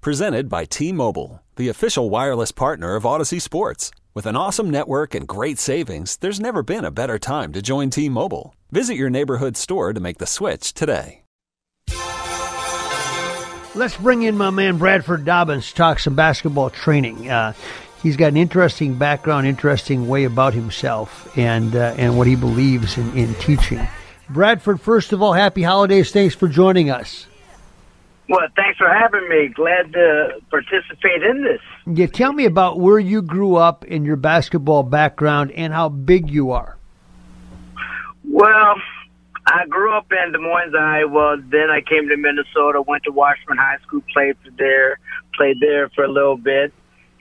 Presented by T Mobile, the official wireless partner of Audacy Sports. With an awesome network and great savings, there's never been a better time to join T Mobile. Visit your neighborhood store to make the switch today. Let's bring in my man Bradford Dobbins to talk some basketball training. Uh, he's got an interesting background, interesting way about himself, and uh, and what he believes in, in teaching. Bradford, first of all, happy holidays. Thanks for joining us. Well, thanks for having me. Glad to participate in this. Yeah, tell me about where you grew up in your basketball background and how big you are. Well, I grew up in Des Moines, Iowa. Then I came to Minnesota, went to Washburn High School, played there, played there for a little bit,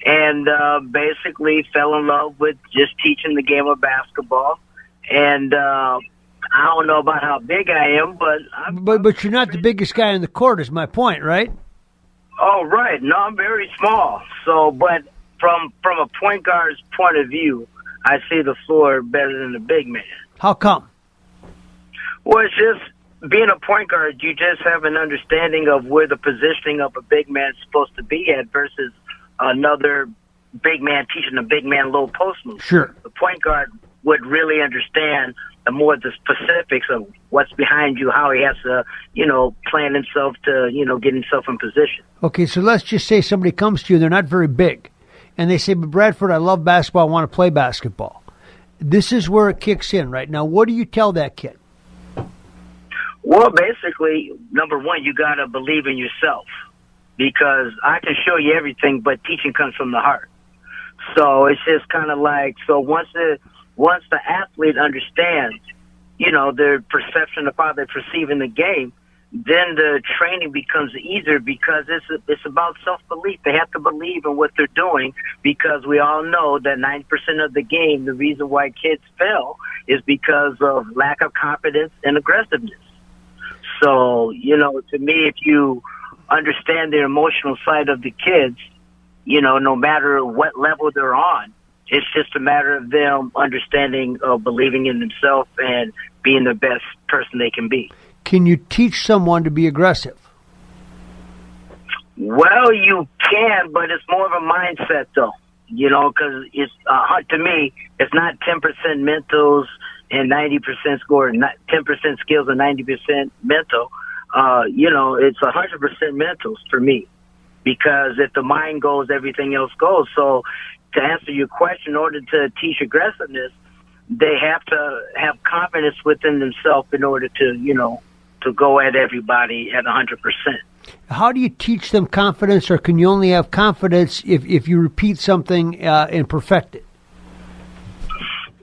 and uh, basically fell in love with just teaching the game of basketball. And uh, I don't know about how big I am, but I'm, But but you're not the biggest guy in the court, is my point, right? oh right, no, I'm very small. So, but from from a point guard's point of view, I see the floor better than the big man. How come? Well, it's just being a point guard, you just have an understanding of where the positioning of a big man is supposed to be at versus another big man teaching a big man low post move. Sure. The point guard would really understand the more the specifics of what's behind you, how he has to, you know, plan himself to, you know, get himself in position. Okay, so let's just say somebody comes to you, they're not very big, and they say, But Bradford, I love basketball, I want to play basketball. This is where it kicks in, right? Now, what do you tell that kid? Well, basically, number one, you got to believe in yourself because I can show you everything, but teaching comes from the heart. So it's just kind of like so once the once the athlete understands, you know, their perception of how they're perceiving the game, then the training becomes easier because it's it's about self belief. They have to believe in what they're doing because we all know that ninety percent of the game, the reason why kids fail is because of lack of confidence and aggressiveness. So, you know, to me, if you understand the emotional side of the kids, you know, no matter what level they're on, it's just a matter of them understanding, uh, believing in themselves and being the best person they can be. Can you teach someone to be aggressive? Well, you can, but it's more of a mindset, though. You know, because it's uh, to me, it's not ten percent mentals and ninety percent score, not ten percent skills and ninety percent mental. Uh, you know, it's a hundred percent mentals for me, because if the mind goes, everything else goes. So, to answer your question, in order to teach aggressiveness, they have to have confidence within themselves in order to, you know, to go at everybody at hundred percent. How do you teach them confidence, or can you only have confidence if, if you repeat something uh, and perfect it?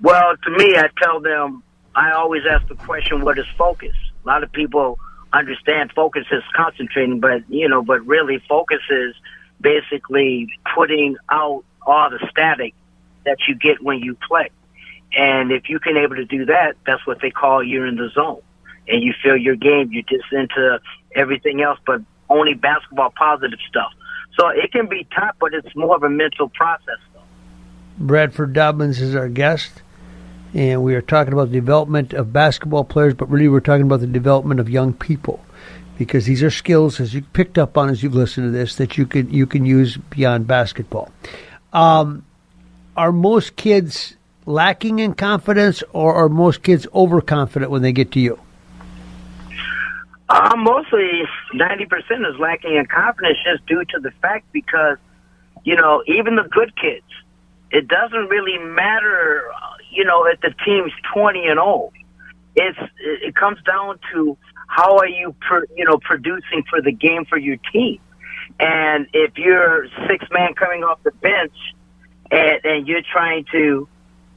Well, to me, I tell them, I always ask the question, what is focus? A lot of people understand focus is concentrating, but, you know, but really focus is basically putting out all the static that you get when you play. And if you can able to do that, that's what they call you're in the zone. And you feel your game, you're just into everything else, but only basketball positive stuff. So it can be tough, but it's more of a mental process. Bradford Dobbins is our guest, and we are talking about the development of basketball players, but really we're talking about the development of young people because these are skills, as you picked up on as you've listened to this, that you can you can use beyond basketball. Um, are most kids lacking in confidence, or are most kids overconfident when they get to you? Uh, mostly 90% is lacking in confidence just due to the fact because, you know, even the good kids, it doesn't really matter, uh, you know, if the team's 20 and old. It's, it comes down to how are you, per, you know, producing for the game for your team. And if you're six man coming off the bench and, and you're trying to,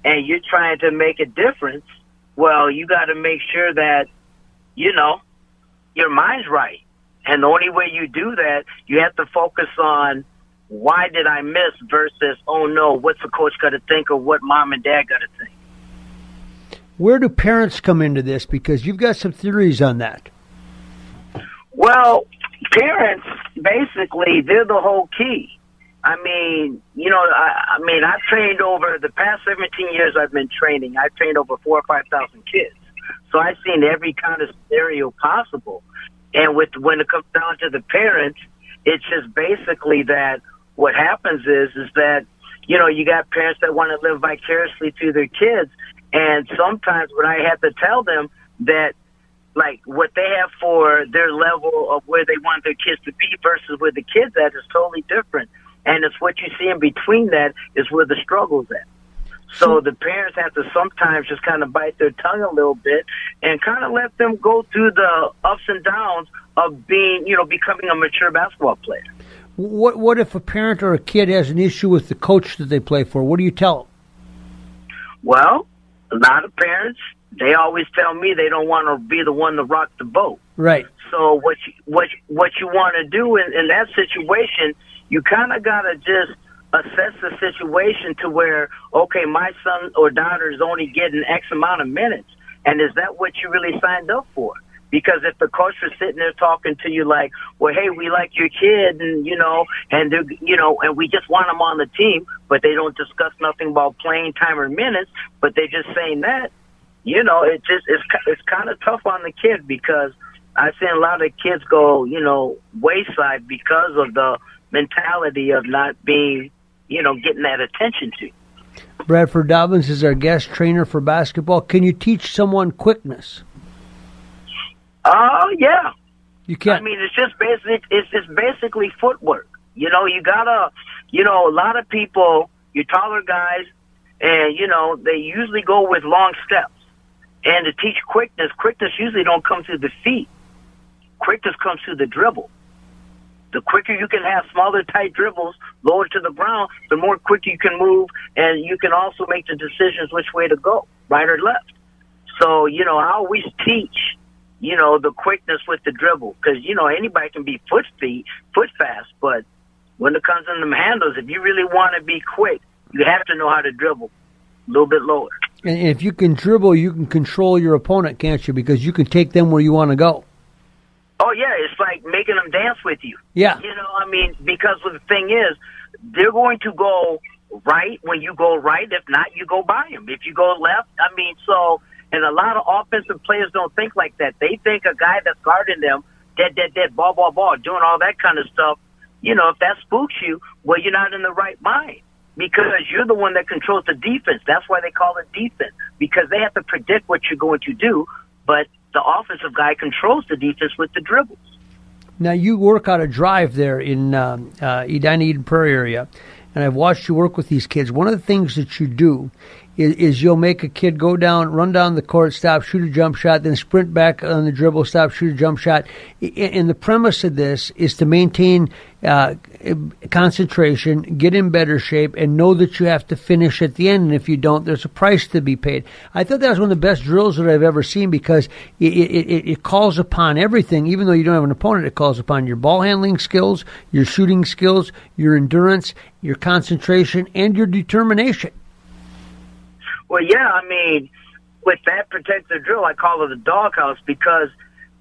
and you're trying to make a difference, well, you got to make sure that, you know, your mind's right And the only way you do that, you have to focus on why did I miss versus, oh no, what's the coach got to think or what mom and dad got to think. Where do parents come into this? Because you've got some theories on that. Well, parents basically they're the whole key. I mean, you know, I, I mean, I've trained over the past 17 years. I've been training. I've trained over four or five thousand kids, so I've seen every kind of scenario possible. And with when it comes down to the parents, it's just basically that what happens is is that you know you got parents that want to live vicariously through their kids, and sometimes when I have to tell them that like what they have for their level of where they want their kids to be versus where the kids at is totally different. And it's what you see in between that is where the struggle's at. So the parents have to sometimes just kind of bite their tongue a little bit and kind of let them go through the ups and downs of being, you know, becoming a mature basketball player. What What if a parent or a kid has an issue with the coach that they play for? What do you tell them? Well, a lot of parents they always tell me they don't want to be the one to rock the boat. Right. So what you, what what you want to do in, in that situation, you kind of got to just assess the situation to where okay, my son or daughter is only getting X amount of minutes, and is that what you really signed up for? Because if the coach was sitting there talking to you like, well, hey, we like your kid, and you know, and they're, you know, and we just want them on the team, but they don't discuss nothing about playing time or minutes, but they're just saying that, you know, it just it's it's kind of tough on the kid because I've seen a lot of kids go, you know, wayside because of the mentality of not being, you know, getting that attention to. Bradford Dobbins is our guest trainer for basketball. Can you teach someone quickness? Oh uh, yeah. You can. I mean, it's just basic. It's just basically footwork. You know, you gotta. You know, a lot of people, you taller guys, and you know, they usually go with long steps. And to teach quickness, quickness usually don't come through the feet. Quickness comes through the dribble. The quicker you can have smaller, tight dribbles lower to the ground, the more quicker you can move, and you can also make the decisions which way to go, right or left. So, you know, I always teach, you know, the quickness with the dribble, because you know anybody can be foot feet, foot fast, but when it comes in the handles, if you really want to be quick, you have to know how to dribble a little bit lower. And if you can dribble, you can control your opponent, can't you? Because you can take them where you want to go. Oh yeah, it's like making them dance with you. Yeah. You know, I mean, because the thing is, they're going to go right when you go right. If not, you go by them. If you go left, I mean, so. And a lot of offensive players don't think like that. They think a guy that's guarding them, dead, dead, dead, ball, ball, ball, doing all that kind of stuff. You know, if that spooks you, well, you're not in the right mind because you're the one that controls the defense. That's why they call it defense because they have to predict what you're going to do, but the offensive guy controls the defense with the dribbles. Now you work out a drive there in um, uh, Edina Eden Prairie area, and I've watched you work with these kids. One of the things that you do is, is, you'll make a kid go down, run down the court, stop, shoot a jump shot, then sprint back on the dribble, stop, shoot a jump shot. And the premise of this is to maintain uh, concentration, get in better shape, and know that you have to finish at the end. And if you don't, there's a price to be paid. I thought that was one of the best drills that I've ever seen because it, it, it calls upon everything. Even though you don't have an opponent, it calls upon your ball handling skills, your shooting skills, your endurance, your concentration, and your determination. Well, yeah, I mean, with that particular drill, I call it the doghouse because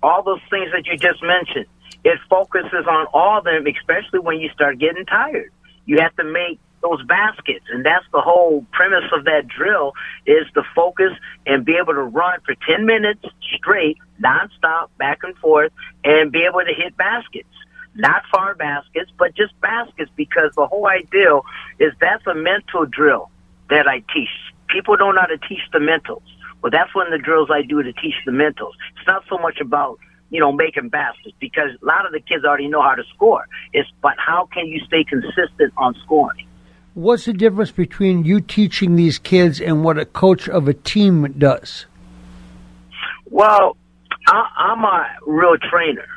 all those things that you just mentioned, it focuses on all of them, especially when you start getting tired. You have to make those baskets, and that's the whole premise of that drill is to focus and be able to run for 10 minutes straight, nonstop, back and forth, and be able to hit baskets. Not far baskets, but just baskets because the whole idea is that's a mental drill that I teach people don't know how to teach the mentals. Well, that's one of the drills I do to teach the mentals. It's not so much about you know making baskets because a lot of the kids already know how to score. It's but how can you stay consistent on scoring? What's the difference between you teaching these kids and what a coach of a team does? Well, I, I'm a real trainer.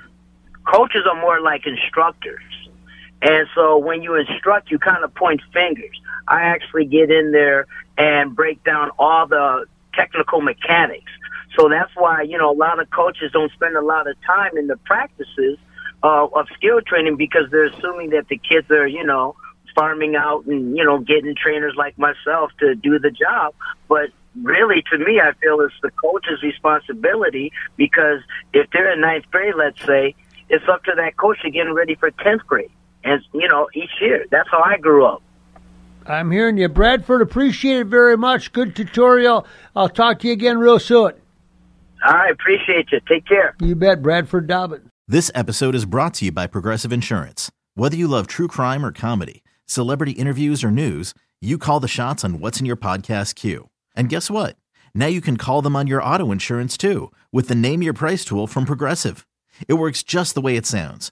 Coaches are more like instructors. And so when you instruct, you kind of point fingers. I actually get in there and break down all the technical mechanics. So that's why, you know, a lot of coaches don't spend a lot of time in the practices uh, of skill training because they're assuming that the kids are, you know, farming out and, you know, getting trainers like myself to do the job. But really, to me, I feel it's the coach's responsibility because if they're in ninth grade, let's say, it's up to that coach to get them ready for 10th grade. And, you know, each year. That's how I grew up. I'm hearing you. Bradford, appreciate it very much. Good tutorial. I'll talk to you again real soon. I appreciate you. Take care. You bet, Bradford Dobbin. This episode is brought to you by Progressive Insurance. Whether you love true crime or comedy, celebrity interviews or news, you call the shots on what's in your podcast queue. And guess what? Now you can call them on your auto insurance too with the Name Your Price tool from Progressive. It works just the way it sounds.